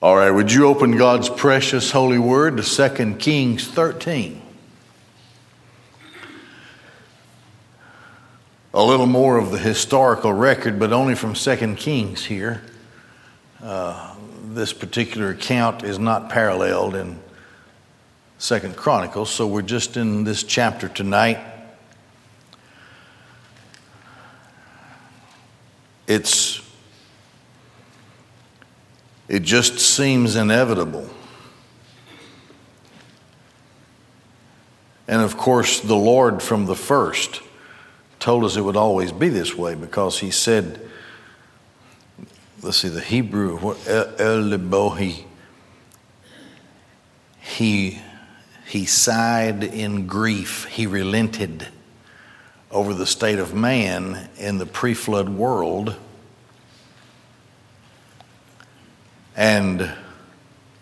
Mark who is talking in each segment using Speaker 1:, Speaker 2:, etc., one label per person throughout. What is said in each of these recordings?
Speaker 1: All right, would you open God's precious holy word to 2 Kings 13? A little more of the historical record, but only from 2 Kings here. Uh, this particular account is not paralleled in Second Chronicles, so we're just in this chapter tonight. It's it just seems inevitable. And of course, the Lord from the first told us it would always be this way because He said, let's see, the Hebrew, El Lebohi, he, he sighed in grief, he relented over the state of man in the pre flood world and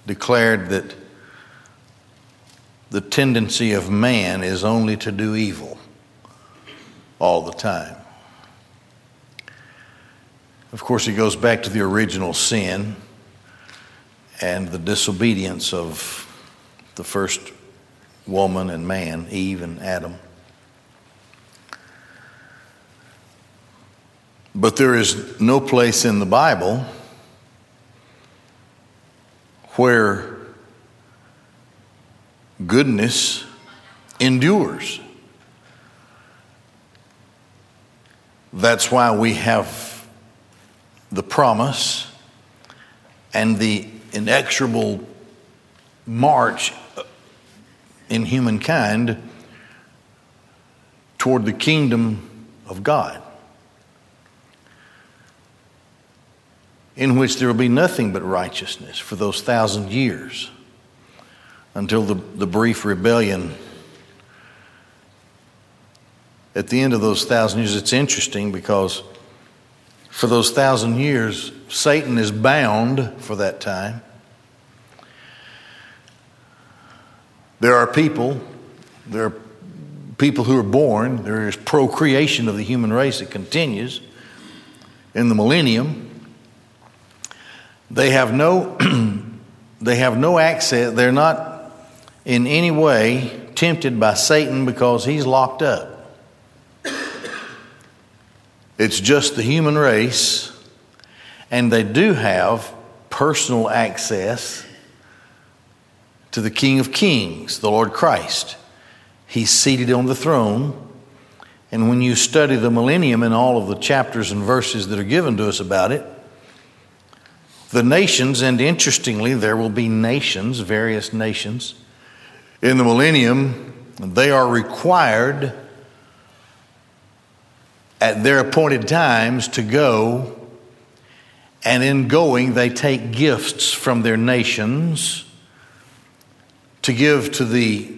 Speaker 1: declared that the tendency of man is only to do evil all the time. Of course, he goes back to the original sin and the disobedience of the first woman and man, Eve and Adam. But there is no place in the Bible where goodness endures. That's why we have the promise and the inexorable march in humankind toward the kingdom of God. In which there will be nothing but righteousness for those thousand years until the, the brief rebellion. At the end of those thousand years, it's interesting because for those thousand years, Satan is bound for that time. There are people, there are people who are born, there is procreation of the human race that continues in the millennium. They have no, they have no access. They're not in any way tempted by Satan because he's locked up. It's just the human race, and they do have personal access to the King of Kings, the Lord Christ. He's seated on the throne. And when you study the millennium and all of the chapters and verses that are given to us about it, the nations, and interestingly, there will be nations, various nations, in the millennium, they are required at their appointed times to go, and in going, they take gifts from their nations to give to the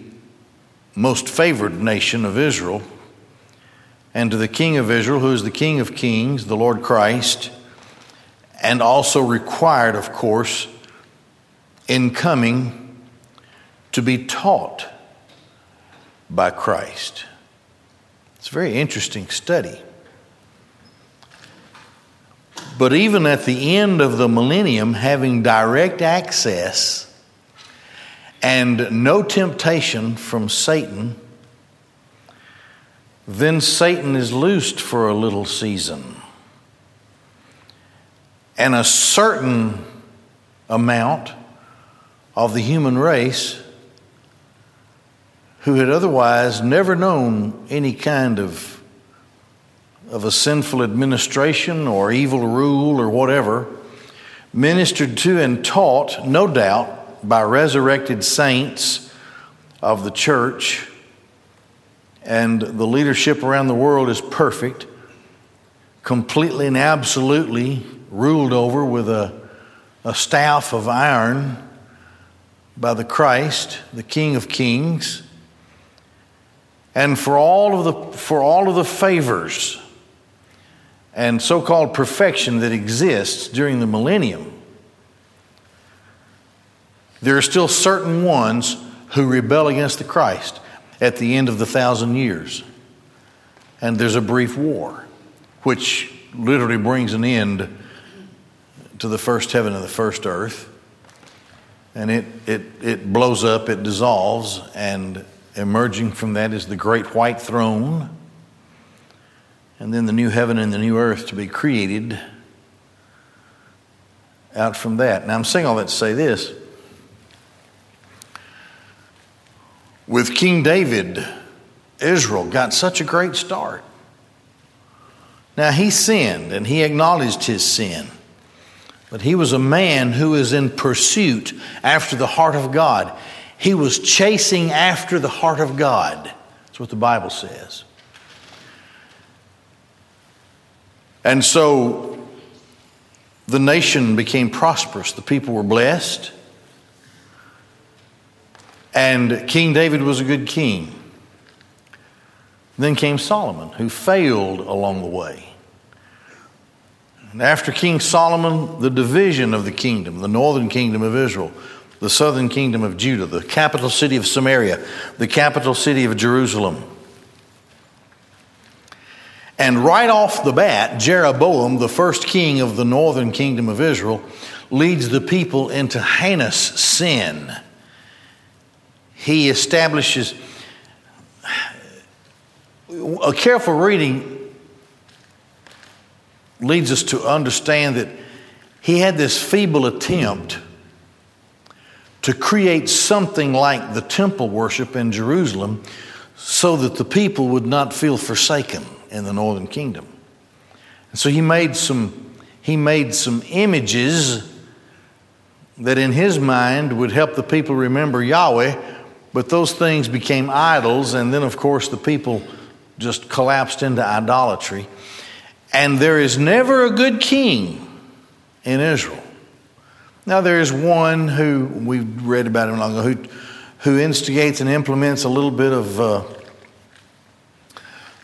Speaker 1: most favored nation of Israel and to the King of Israel, who is the King of Kings, the Lord Christ and also required, of course, in coming to be taught by Christ. It's a very interesting study. But even at the end of the millennium, having direct access and no temptation from Satan, then Satan is loosed for a little season and a certain amount of the human race who had otherwise never known any kind of, of a sinful administration or evil rule or whatever, ministered to and taught, no doubt, by resurrected saints of the church. And the leadership around the world is perfect, completely and absolutely ruled over with a, a staff of iron by the Christ, the King of Kings. And for all of the, for all of the favors and so called perfection that exists during the millennium, there are still certain ones who rebel against the Christ at the end of the thousand years. And there's a brief war, which literally brings an end to the first heaven and the first earth. and it, it, it blows up, it dissolves, and emerging from that is the great white throne, and then the new heaven and the new earth to be created out from that. Now, I'm saying all that to say this. With King David, Israel got such a great start. Now, he sinned and he acknowledged his sin. But he was a man who is in pursuit after the heart of God. He was chasing after the heart of God. That's what the Bible says. And so the nation became prosperous. The people were blessed. And King David was a good king. Then came Solomon, who failed along the way. And after King Solomon, the division of the kingdom, the northern kingdom of Israel, the southern kingdom of Judah, the capital city of Samaria, the capital city of Jerusalem. And right off the bat, Jeroboam, the first king of the northern kingdom of Israel, leads the people into heinous sin. He establishes a careful reading leads us to understand that he had this feeble attempt to create something like the temple worship in Jerusalem so that the people would not feel forsaken in the northern kingdom. And so he made some he made some images that in his mind would help the people remember Yahweh, but those things became idols and then of course the people just collapsed into idolatry. And there is never a good king in Israel. Now, there is one who we've read about him long ago who, who instigates and implements a little bit of, uh,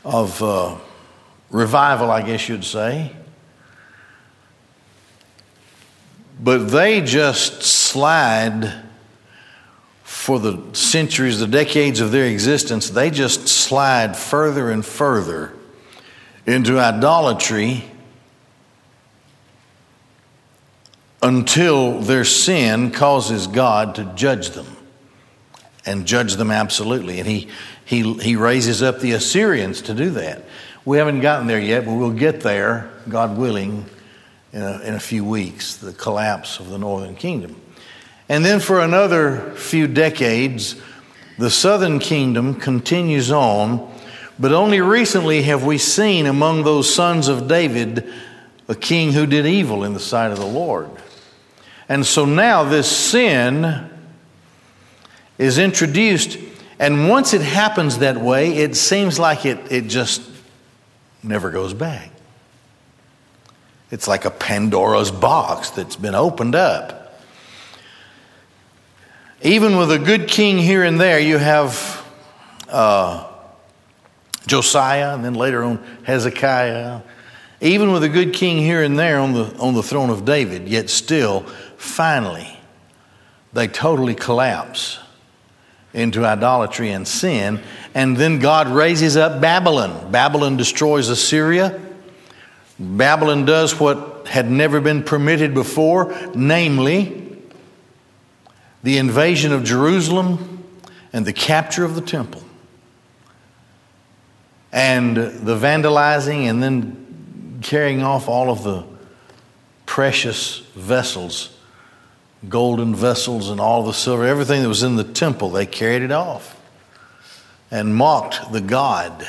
Speaker 1: of uh, revival, I guess you'd say. But they just slide for the centuries, the decades of their existence, they just slide further and further into idolatry until their sin causes God to judge them and judge them absolutely. And he, he, he raises up the Assyrians to do that. We haven't gotten there yet, but we'll get there, God willing, in a, in a few weeks, the collapse of the northern kingdom. And then for another few decades, the southern kingdom continues on but only recently have we seen among those sons of David a king who did evil in the sight of the Lord. And so now this sin is introduced, and once it happens that way, it seems like it, it just never goes back. It's like a Pandora's box that's been opened up. Even with a good king here and there, you have. Uh, Josiah, and then later on Hezekiah. Even with a good king here and there on the, on the throne of David, yet still, finally, they totally collapse into idolatry and sin. And then God raises up Babylon. Babylon destroys Assyria. Babylon does what had never been permitted before, namely the invasion of Jerusalem and the capture of the temple and the vandalizing and then carrying off all of the precious vessels, golden vessels, and all the silver, everything that was in the temple, they carried it off and mocked the God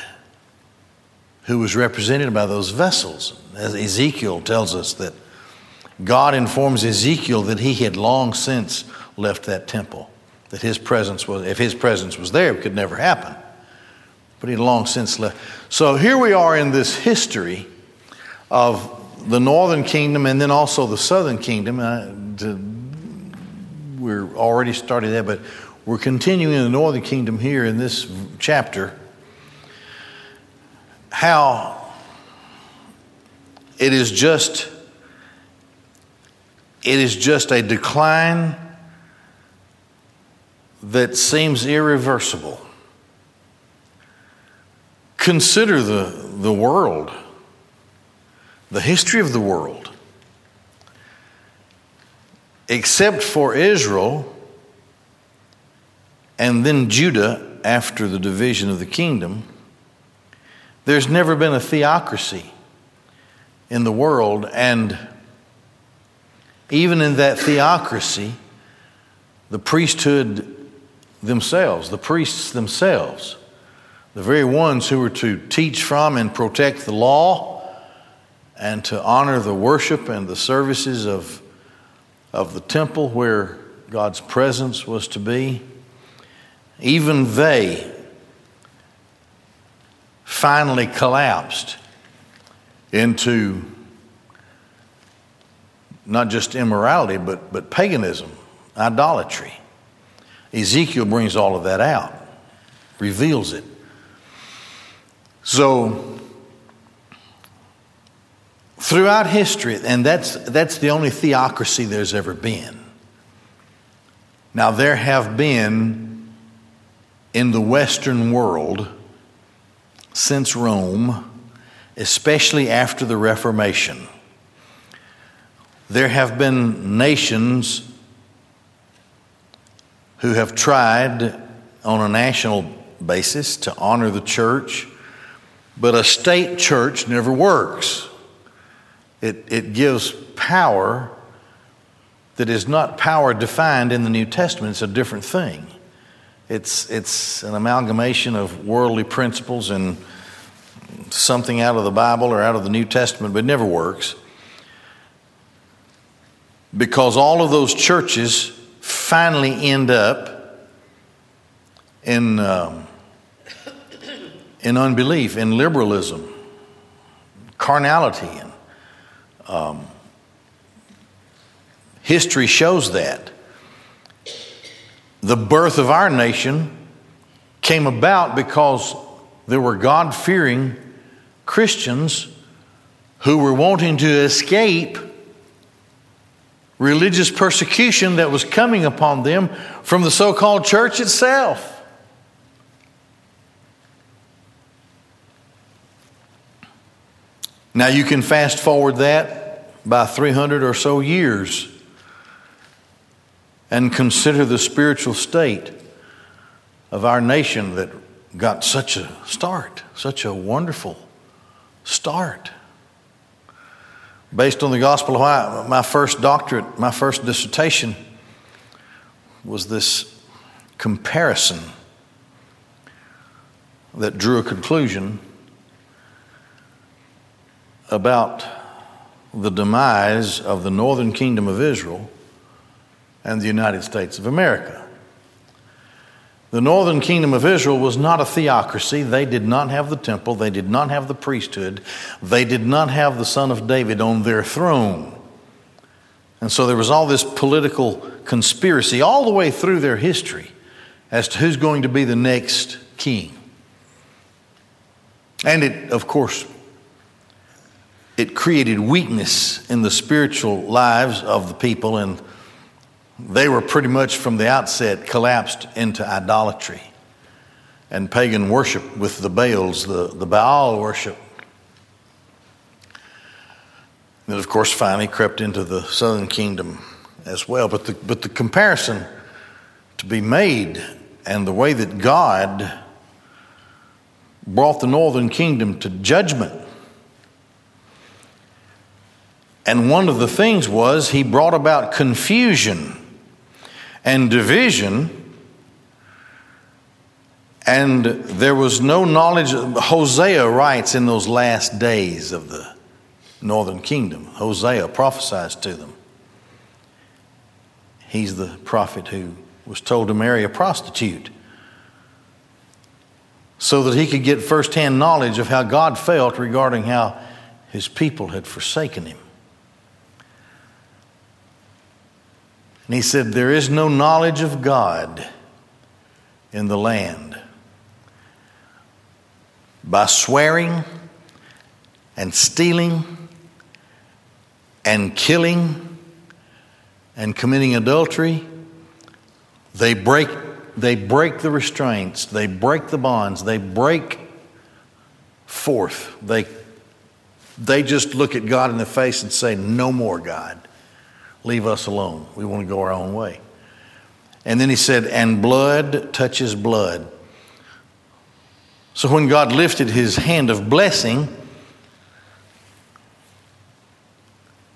Speaker 1: who was represented by those vessels. As Ezekiel tells us that God informs Ezekiel that he had long since left that temple, that his presence was, if his presence was there, it could never happen but he'd long since left. So here we are in this history of the northern kingdom and then also the southern kingdom. Uh, to, we're already started there, but we're continuing in the northern kingdom here in this chapter. How it is just it is just a decline that seems irreversible. Consider the, the world, the history of the world. Except for Israel, and then Judah after the division of the kingdom, there's never been a theocracy in the world. And even in that theocracy, the priesthood themselves, the priests themselves, the very ones who were to teach from and protect the law and to honor the worship and the services of, of the temple where God's presence was to be, even they finally collapsed into not just immorality, but, but paganism, idolatry. Ezekiel brings all of that out, reveals it. So, throughout history, and that's, that's the only theocracy there's ever been. Now, there have been in the Western world since Rome, especially after the Reformation, there have been nations who have tried on a national basis to honor the church, but a state church never works. It, it gives power that is not power defined in the New Testament, it's a different thing. It's, it's an amalgamation of worldly principles and something out of the Bible or out of the New Testament, but never works. Because all of those churches finally end up in, um, in unbelief, in liberalism, carnality. And, um, history shows that. The birth of our nation came about because there were God fearing Christians who were wanting to escape religious persecution that was coming upon them from the so called church itself. Now, you can fast forward that by 300 or so years and consider the spiritual state of our nation that got such a start, such a wonderful start. Based on the gospel of why my first doctorate, my first dissertation was this comparison that drew a conclusion about the demise of the northern kingdom of Israel and the United States of America. The northern kingdom of Israel was not a theocracy. They did not have the temple. They did not have the priesthood. They did not have the son of David on their throne. And so there was all this political conspiracy all the way through their history as to who's going to be the next king. And it, of course, it created weakness in the spiritual lives of the people and they were pretty much from the outset collapsed into idolatry and pagan worship with the Baals, the, the Baal worship. And of course, finally crept into the southern kingdom as well. But the, but the comparison to be made and the way that God brought the northern kingdom to judgment. And one of the things was he brought about confusion and division. And there was no knowledge. Hosea writes in those last days of the northern kingdom, Hosea prophesies to them. He's the prophet who was told to marry a prostitute so that he could get firsthand knowledge of how God felt regarding how his people had forsaken him. And he said, There is no knowledge of God in the land. By swearing and stealing and killing and committing adultery, they break, they break the restraints, they break the bonds, they break forth. They, they just look at God in the face and say, No more, God. Leave us alone. We want to go our own way. And then he said, and blood touches blood. So when God lifted his hand of blessing,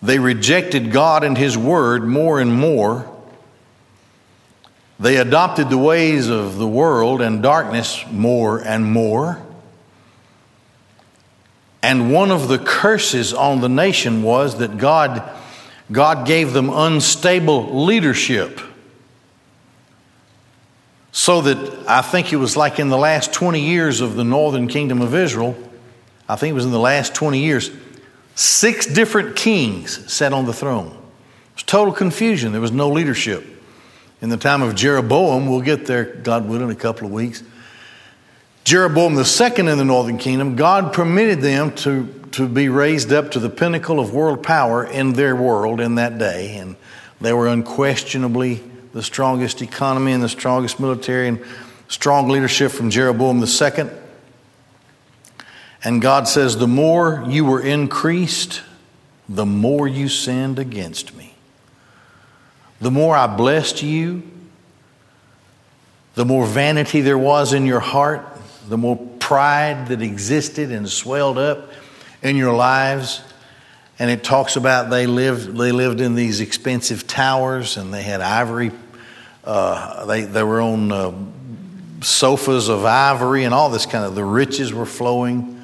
Speaker 1: they rejected God and his word more and more. They adopted the ways of the world and darkness more and more. And one of the curses on the nation was that God, God gave them unstable leadership. So that I think it was like in the last 20 years of the northern kingdom of Israel, I think it was in the last 20 years, six different kings sat on the throne. It was total confusion. There was no leadership. In the time of Jeroboam, we'll get there, God willing, in a couple of weeks. Jeroboam the second in the northern kingdom, God permitted them to, to be raised up to the pinnacle of world power in their world in that day. And they were unquestionably the strongest economy and the strongest military and strong leadership from Jeroboam second. And God says, The more you were increased, the more you sinned against me. The more I blessed you, the more vanity there was in your heart, the more pride that existed and swelled up in your lives. And it talks about they lived, they lived in these expensive towers and they had ivory, uh, they, they were on uh, sofas of ivory and all this kind of, the riches were flowing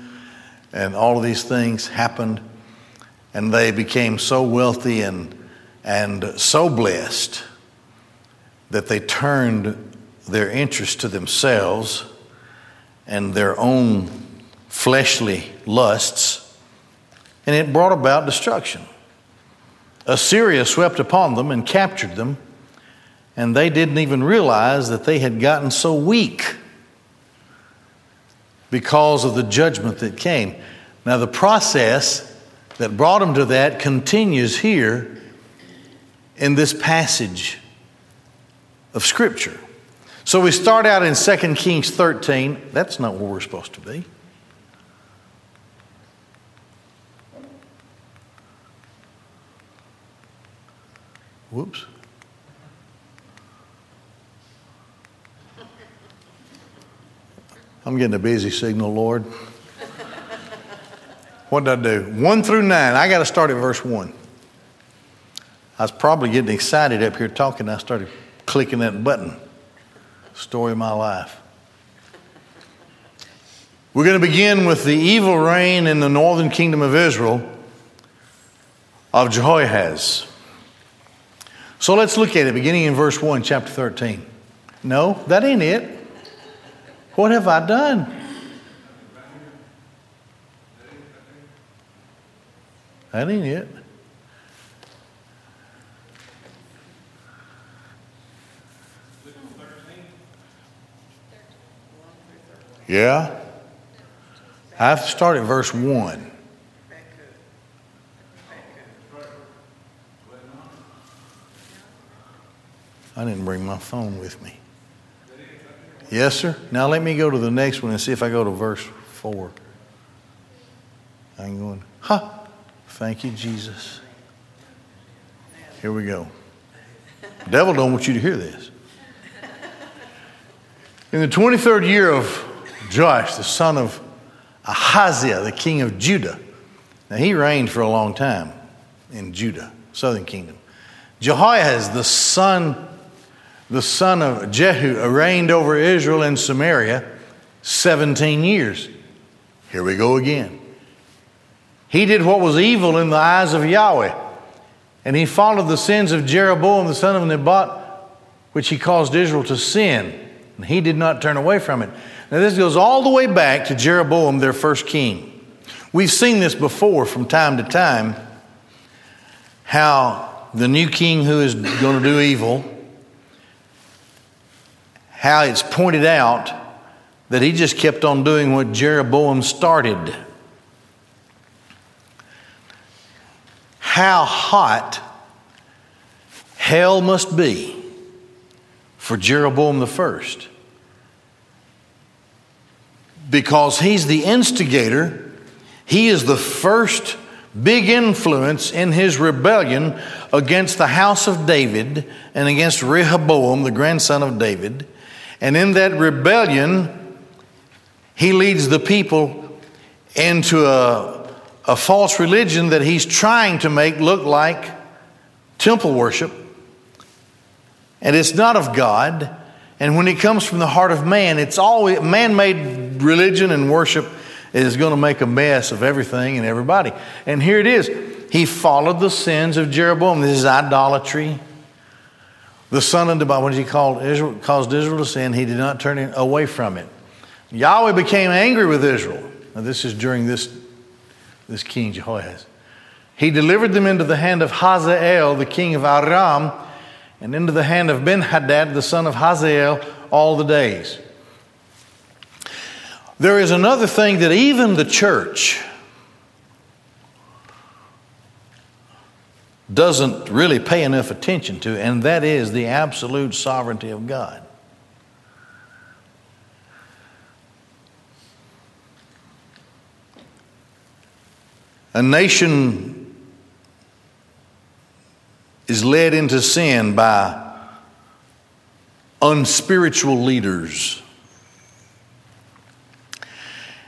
Speaker 1: and all of these things happened. And they became so wealthy and, and so blessed that they turned their interest to themselves and their own fleshly lusts, and it brought about destruction. Assyria swept upon them and captured them, and they didn't even realize that they had gotten so weak because of the judgment that came. Now, the process that brought them to that continues here in this passage of Scripture. So we start out in 2 Kings 13. That's not where we're supposed to be. Whoops. I'm getting a busy signal, Lord. What did I do? One through nine. I got to start at verse one. I was probably getting excited up here talking. I started clicking that button. Story of my life. We're going to begin with the evil reign in the northern kingdom of Israel of Jehoahaz. So let's look at it, beginning in verse 1, chapter 13. No, that ain't it. What have I done? That ain't it. Yeah? I have to start at verse 1. I didn't bring my phone with me. Yes, sir. Now let me go to the next one and see if I go to verse 4. I'm going, huh? Thank you, Jesus. Here we go. Devil don't want you to hear this. In the 23rd year of Joash, the son of Ahaziah, the king of Judah. Now he reigned for a long time in Judah, southern kingdom. Jehoahaz, the son the son of Jehu, reigned over Israel and Samaria 17 years. Here we go again. He did what was evil in the eyes of Yahweh, and he followed the sins of Jeroboam the son of Nebat, which he caused Israel to sin. And he did not turn away from it. Now, this goes all the way back to Jeroboam, their first king. We've seen this before from time to time how the new king who is going to do evil how it's pointed out that he just kept on doing what Jeroboam started. How hot hell must be for Jeroboam the first. Because he's the instigator, he is the first big influence in his rebellion against the house of David and against Rehoboam, the grandson of David. And in that rebellion, he leads the people into a, a false religion that he's trying to make look like temple worship. And it's not of God. And when it comes from the heart of man, it's always man made religion and worship is going to make a mess of everything and everybody. And here it is. He followed the sins of Jeroboam. This is idolatry. The son of the when he called Israel, caused Israel to sin, he did not turn away from it. Yahweh became angry with Israel. Now, this is during this, this king Jehoahaz. He delivered them into the hand of Hazael, the king of Aram, and into the hand of Ben Hadad, the son of Hazael, all the days. There is another thing that even the church doesn't really pay enough attention to, and that is the absolute sovereignty of God. A nation is led into sin by unspiritual leaders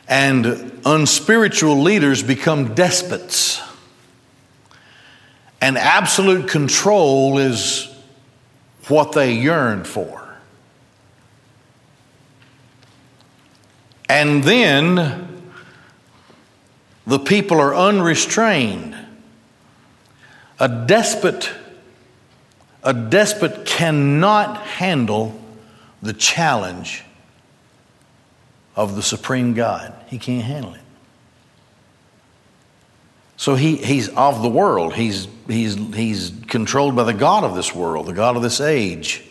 Speaker 1: and unspiritual leaders become despots. And absolute control is what they yearn for. And then the people are unrestrained. A despot a despot cannot handle the challenge of the supreme God. He can't handle it. So he, he's of the world. He's, he's, he's controlled by the God of this world, the God of this age.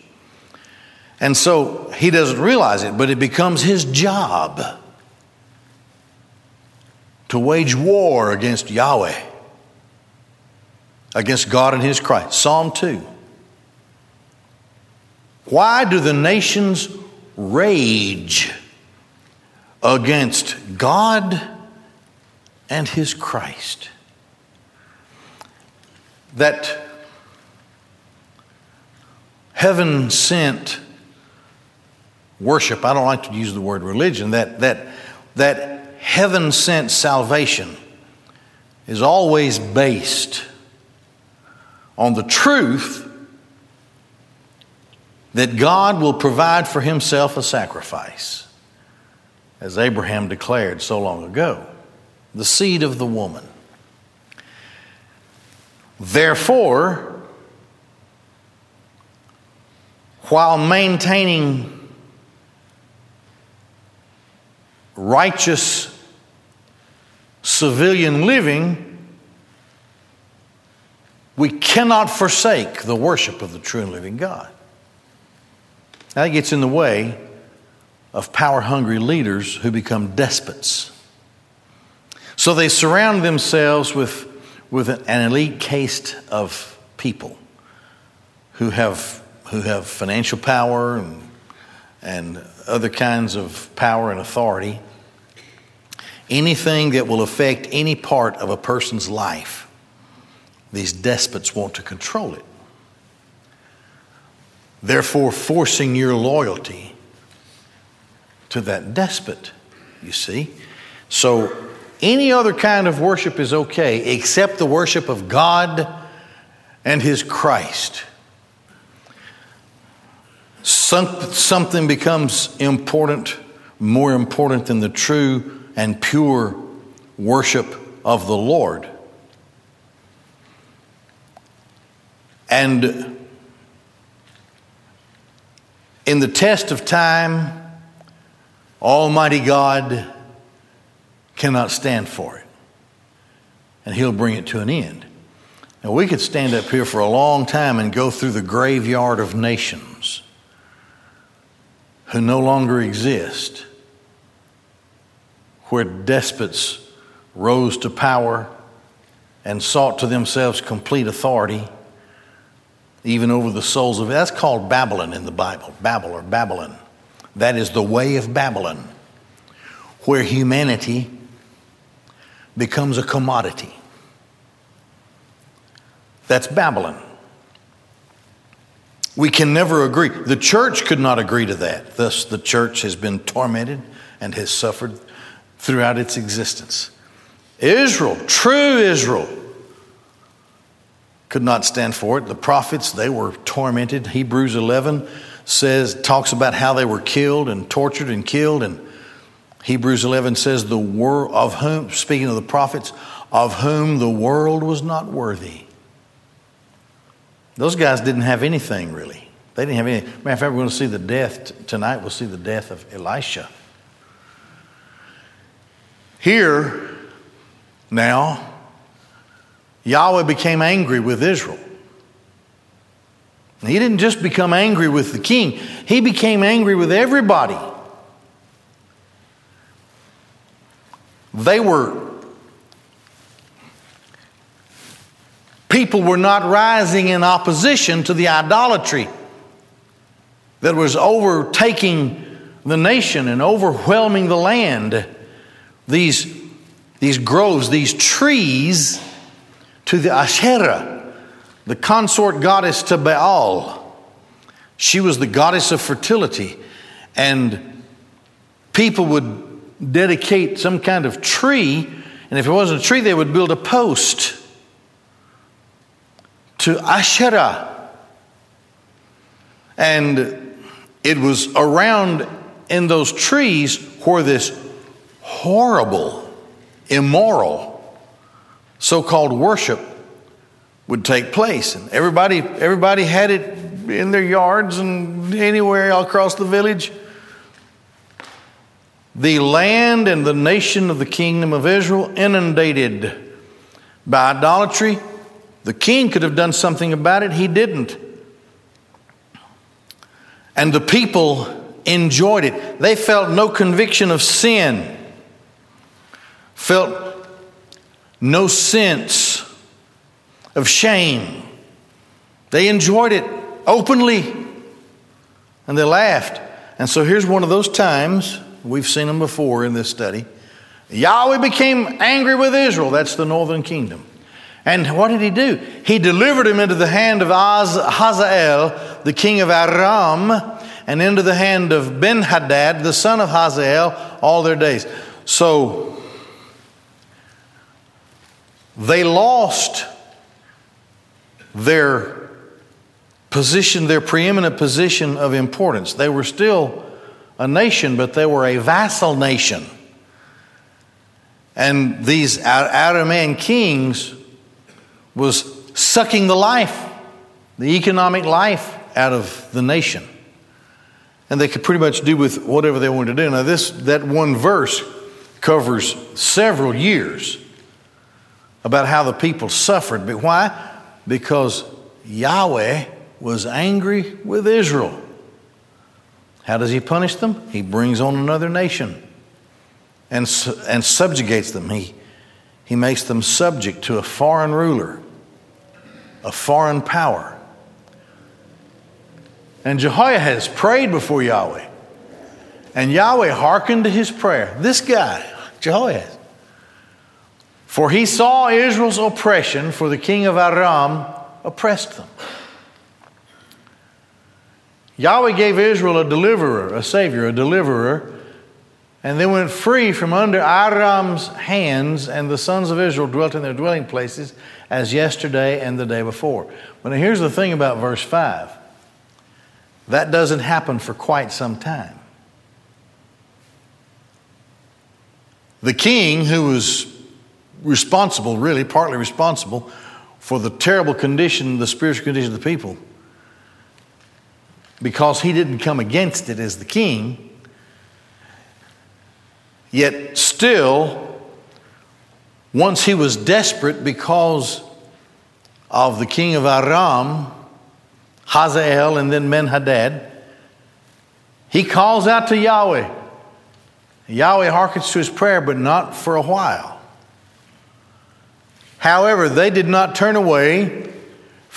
Speaker 1: And so he doesn't realize it, but it becomes his job to wage war against Yahweh, against God and his Christ. Psalm 2. Why do the nations rage? against God and His Christ. That heaven sent worship, I don't like to use the word religion, that, that, that heaven sent salvation is always based on the truth that God will provide for himself a sacrifice as Abraham declared so long ago, the seed of the woman. Therefore, while maintaining righteous civilian living, we cannot forsake the worship of the true and living God. That gets in the way of power hungry leaders who become despots. So they surround themselves with, with an elite caste of people who have, who have financial power and, and other kinds of power and authority. Anything that will affect any part of a person's life, these despots want to control it. Therefore, forcing your loyalty to that despot, you see. So any other kind of worship is okay except the worship of God and His Christ. Some, something becomes important, more important than the true and pure worship of the Lord. And in the test of time, Almighty God cannot stand for it, and He'll bring it to an end. Now, we could stand up here for a long time and go through the graveyard of nations who no longer exist, where despots rose to power and sought to themselves complete authority, even over the souls of. That's called Babylon in the Bible, Babel or Babylon. That is the way of Babylon, where humanity becomes a commodity. That's Babylon. We can never agree. The church could not agree to that. Thus, the church has been tormented and has suffered throughout its existence. Israel, true Israel, could not stand for it. The prophets, they were tormented. Hebrews 11 says, talks about how they were killed and tortured and killed. And Hebrews 11 says, the world of whom, speaking of the prophets, of whom the world was not worthy. Those guys didn't have anything really. They didn't have any. Matter of fact, we're going to see the death tonight. We'll see the death of Elisha. Here, now, Yahweh became angry with Israel. He didn't just become angry with the king, he became angry with everybody. They were people were not rising in opposition to the idolatry that was overtaking the nation and overwhelming the land. These, these groves, these trees to the Asherah, the consort goddess to Baal. She was the goddess of fertility. And people would dedicate some kind of tree, and if it wasn't a tree, they would build a post to Asherah. And it was around in those trees where this horrible, immoral, so called worship would take place. And everybody, everybody had it in their yards and anywhere across the village. The land and the nation of the kingdom of Israel inundated by idolatry the king could have done something about it, he didn't. And the people enjoyed it. They felt no conviction of sin, felt no sense of shame. They enjoyed it openly and they laughed. And so here's one of those times, we've seen them before in this study. Yahweh became angry with Israel. That's the northern kingdom. And what did he do? He delivered him into the hand of Hazael, the king of Aram, and into the hand of Ben Hadad, the son of Hazael, all their days. So they lost their position, their preeminent position of importance. They were still a nation, but they were a vassal nation. And these Aramean kings was sucking the life, the economic life out of the nation. And they could pretty much do with whatever they wanted to do. Now, this, that one verse covers several years about how the people suffered. But why? Because Yahweh was angry with Israel. How does he punish them? He brings on another nation and, and subjugates them. He, he makes them subject to a foreign ruler a foreign power. And Jehoahaz prayed before Yahweh. And Yahweh hearkened to his prayer. This guy, Jehoahaz. For he saw Israel's oppression, for the king of Aram oppressed them. Yahweh gave Israel a deliverer, a savior, a deliverer, and they went free from under Aram's hands, and the sons of Israel dwelt in their dwelling places as yesterday and the day before. But here's the thing about verse 5 that doesn't happen for quite some time. The king, who was responsible, really, partly responsible, for the terrible condition, the spiritual condition of the people, because he didn't come against it as the king, Yet still, once he was desperate because of the king of Aram, Hazael, and then Ben-Hadad, he calls out to Yahweh. Yahweh hearkens to his prayer, but not for a while. However, they did not turn away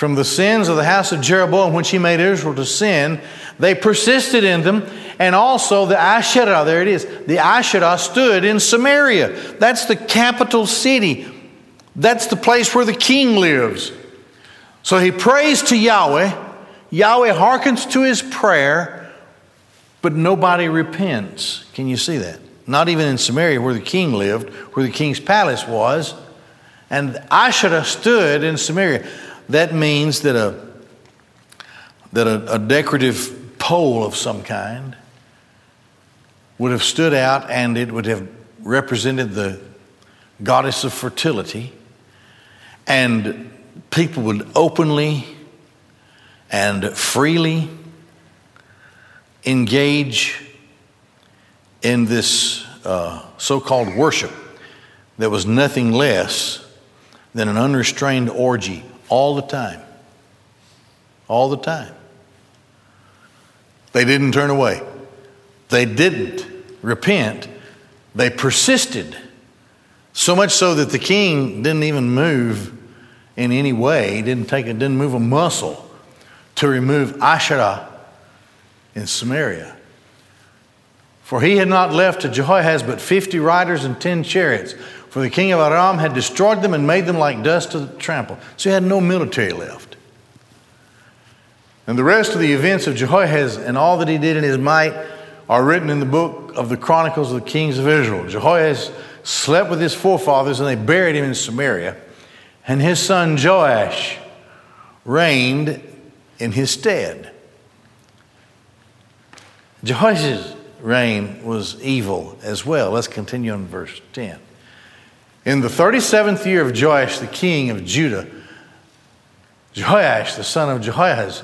Speaker 1: from the sins of the house of Jeroboam, which he made Israel to sin. They persisted in them, and also the Asherah, there it is. The Asherah stood in Samaria. That's the capital city. That's the place where the king lives. So he prays to Yahweh. Yahweh hearkens to his prayer, but nobody repents. Can you see that? Not even in Samaria, where the king lived, where the king's palace was. And have stood in Samaria. That means that a, that a, a decorative pole of some kind would have stood out and it would have represented the goddess of fertility. And people would openly and freely engage in this uh, so called worship that was nothing less than an unrestrained orgy all the time. All the time. They didn't turn away. They didn't repent. They persisted. So much so that the king didn't even move in any way, he didn't take it, didn't move a muscle to remove Asherah in Samaria. For he had not left to Jehoahaz but fifty riders and ten chariots. For the king of Aram had destroyed them and made them like dust to trample. So he had no military left. And the rest of the events of Jehoahaz and all that he did in his might are written in the book of the Chronicles of the Kings of Israel. Jehoahaz slept with his forefathers and they buried him in Samaria. And his son Joash reigned in his stead. Jehoash's reign was evil as well. Let's continue on verse 10. In the 37th year of Joash, the king of Judah, Joash, the son of Jehoahaz,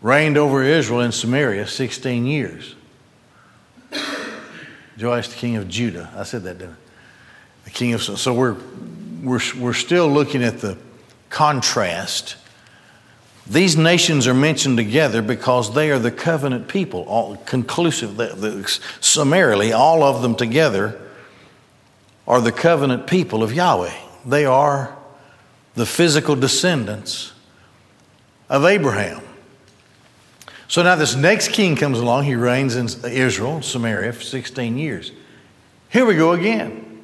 Speaker 1: reigned over Israel in Samaria 16 years. Joash, the king of Judah. I said that, didn't I? The king of. So we're, we're, we're still looking at the contrast. These nations are mentioned together because they are the covenant people, all conclusive, summarily, all of them together are the covenant people of Yahweh. They are the physical descendants of Abraham. So now this next king comes along. He reigns in Israel, Samaria, for 16 years. Here we go again.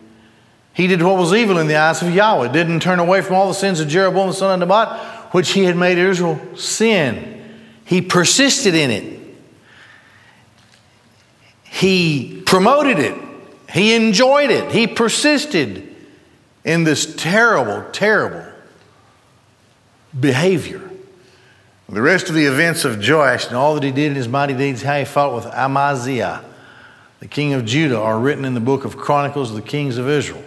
Speaker 1: He did what was evil in the eyes of Yahweh, didn't turn away from all the sins of Jeroboam the son of Nebat, which he had made Israel sin. He persisted in it. He promoted it. He enjoyed it. He persisted in this terrible, terrible behavior. The rest of the events of Joash and all that he did in his mighty deeds, how he fought with Amaziah, the king of Judah, are written in the book of Chronicles of the Kings of Israel.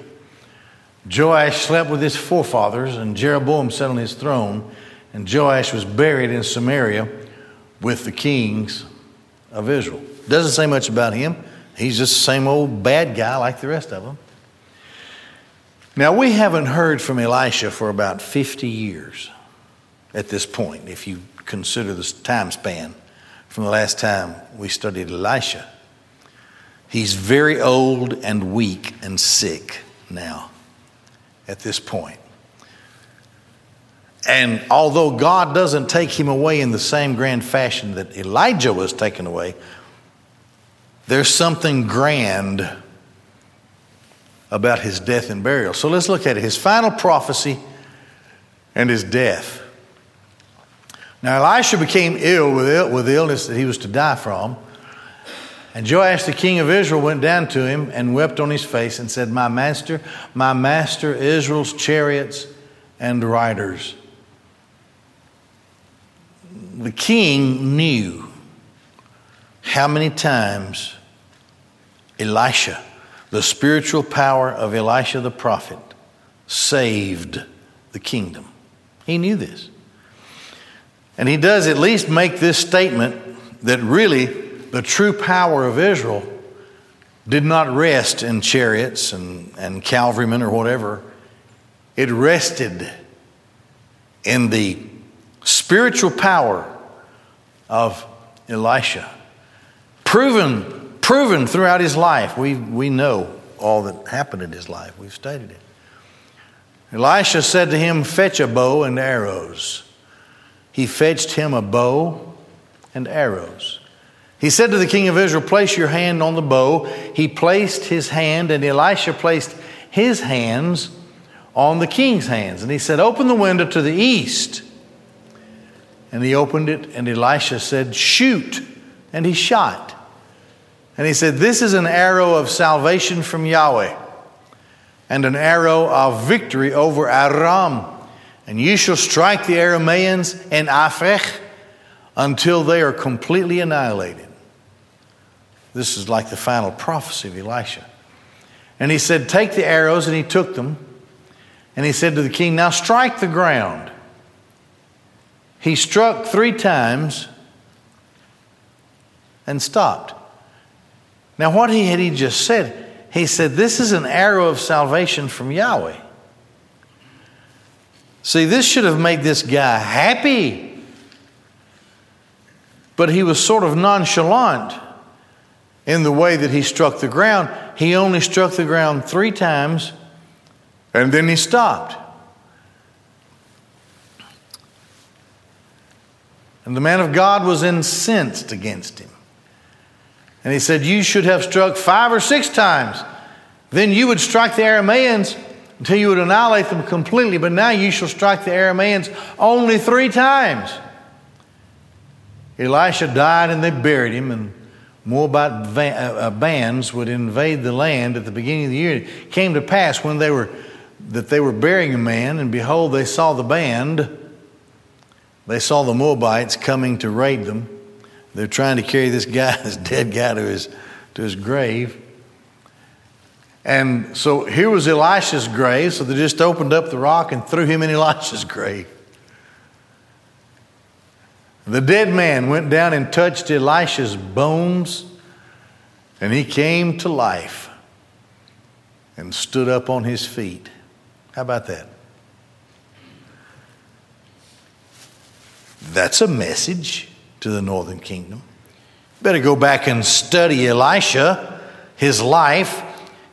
Speaker 1: Joash slept with his forefathers, and Jeroboam sat on his throne, and Joash was buried in Samaria with the kings of Israel. Doesn't say much about him. He's just the same old bad guy like the rest of them. Now, we haven't heard from Elisha for about 50 years at this point, if you consider this time span from the last time we studied Elisha. He's very old and weak and sick now at this point. And although God doesn't take him away in the same grand fashion that Elijah was taken away, there's something grand about his death and burial. So let's look at it. His final prophecy and his death. Now, Elisha became ill with, Ill with illness that he was to die from. And Joash, the king of Israel, went down to him and wept on his face and said, My master, my master, Israel's chariots and riders. The king knew how many times Elisha, the spiritual power of Elisha the prophet, saved the kingdom. He knew this. And he does at least make this statement that really the true power of Israel did not rest in chariots and, and cavalrymen or whatever. It rested in the spiritual power of Elisha. Proven, proven throughout his life. We, we know all that happened in his life. We've studied it. Elisha said to him, Fetch a bow and arrows he fetched him a bow and arrows. He said to the king of Israel, Place your hand on the bow. He placed his hand, and Elisha placed his hands on the king's hands. And he said, Open the window to the east. and he opened it, and Elisha said, Shoot. And he shot. And he said, This is an arrow of salvation from Yahweh, and an arrow of victory over Aram. And you shall strike the Arameans in Aphek until they are completely annihilated. This is like the final prophecy of Elisha. And he said, Take the arrows, and he took them. And he said to the king, Now strike the ground. He struck three times and stopped. Now, what he had he just said, he said, This is an arrow of salvation from Yahweh. See, this should have made this guy happy. But he was sort of nonchalant in the way that he struck the ground. He only struck the ground three times and then he stopped. And the man of God was incensed against him. And he said, You should have struck five or six times. Then you would strike the Arameans until you would annihilate them completely. But now you shall strike the Arameans only three times. Elisha died and they buried him, and Moabite uh, uh, bands would invade the land at the beginning of the year. It came to pass when they were that they were burying a man, and behold, they saw the band. They saw the Moabites coming to raid them. They're trying to carry this guy, this dead guy, to his, to his grave. And so here was Elisha's grave, so they just opened up the rock and threw him in Elisha's grave. The dead man went down and touched Elisha's bones, and he came to life and stood up on his feet. How about that? That's a message to the northern kingdom. Better go back and study Elisha, his life,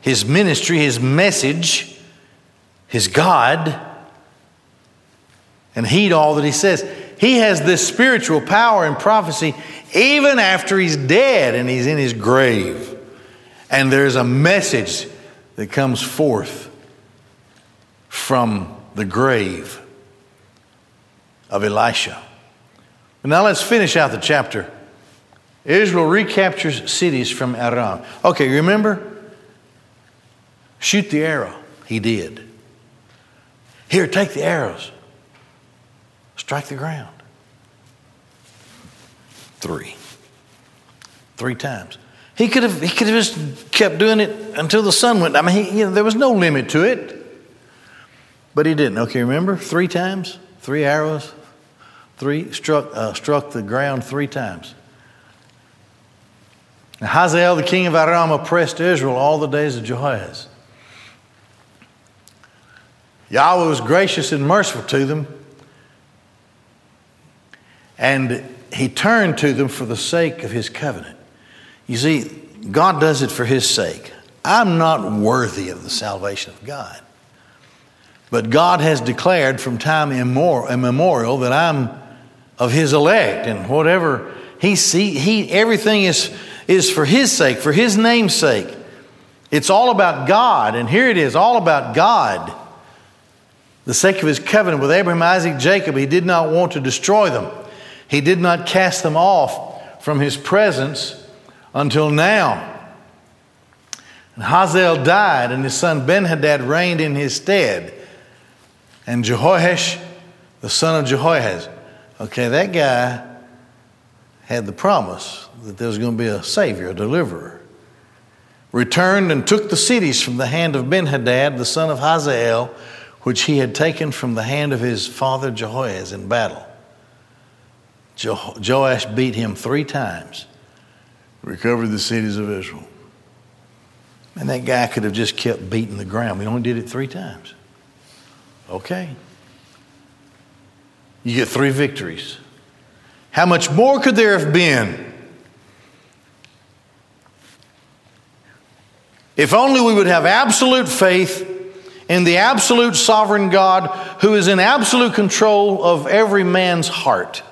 Speaker 1: his ministry, his message, his God, and heed all that he says. He has this spiritual power and prophecy even after he's dead and he's in his grave. And there's a message that comes forth from the grave of Elisha. Now let's finish out the chapter. Israel recaptures cities from Aram. Okay, remember? Shoot the arrow. He did. Here, take the arrows. Strike the ground. Three. Three times. He could have, he could have just kept doing it until the sun went. I mean, he, you know, there was no limit to it. But he didn't. Okay, remember? Three times, three arrows, three struck, uh, struck the ground three times. Now, Hazael, the king of Aram, oppressed Israel all the days of Jehoahaz. Yahweh was gracious and merciful to them, and he turned to them for the sake of his covenant. You see, God does it for his sake. I'm not worthy of the salvation of God. But God has declared from time immemorial that I'm of His elect, and whatever He see, He everything is is for His sake, for His name's sake. It's all about God, and here it is, all about God. The sake of His covenant with Abraham, Isaac, Jacob, He did not want to destroy them. He did not cast them off from His presence until now. And Hazael died, and his son Benhadad reigned in his stead and Jehoash, the son of Jehoahaz. Okay, that guy had the promise that there was going to be a savior, a deliverer. Returned and took the cities from the hand of Benhadad, the son of Hazael, which he had taken from the hand of his father Jehoahaz in battle. Jo- Joash beat him three times, recovered the cities of Israel. And that guy could have just kept beating the ground. He only did it three times. Okay. You get three victories. How much more could there have been? If only we would have absolute faith in the absolute sovereign God who is in absolute control of every man's heart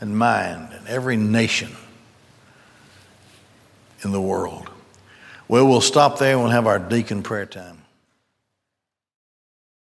Speaker 1: and mind and every nation in the world. Well, we'll stop there and we'll have our deacon prayer time.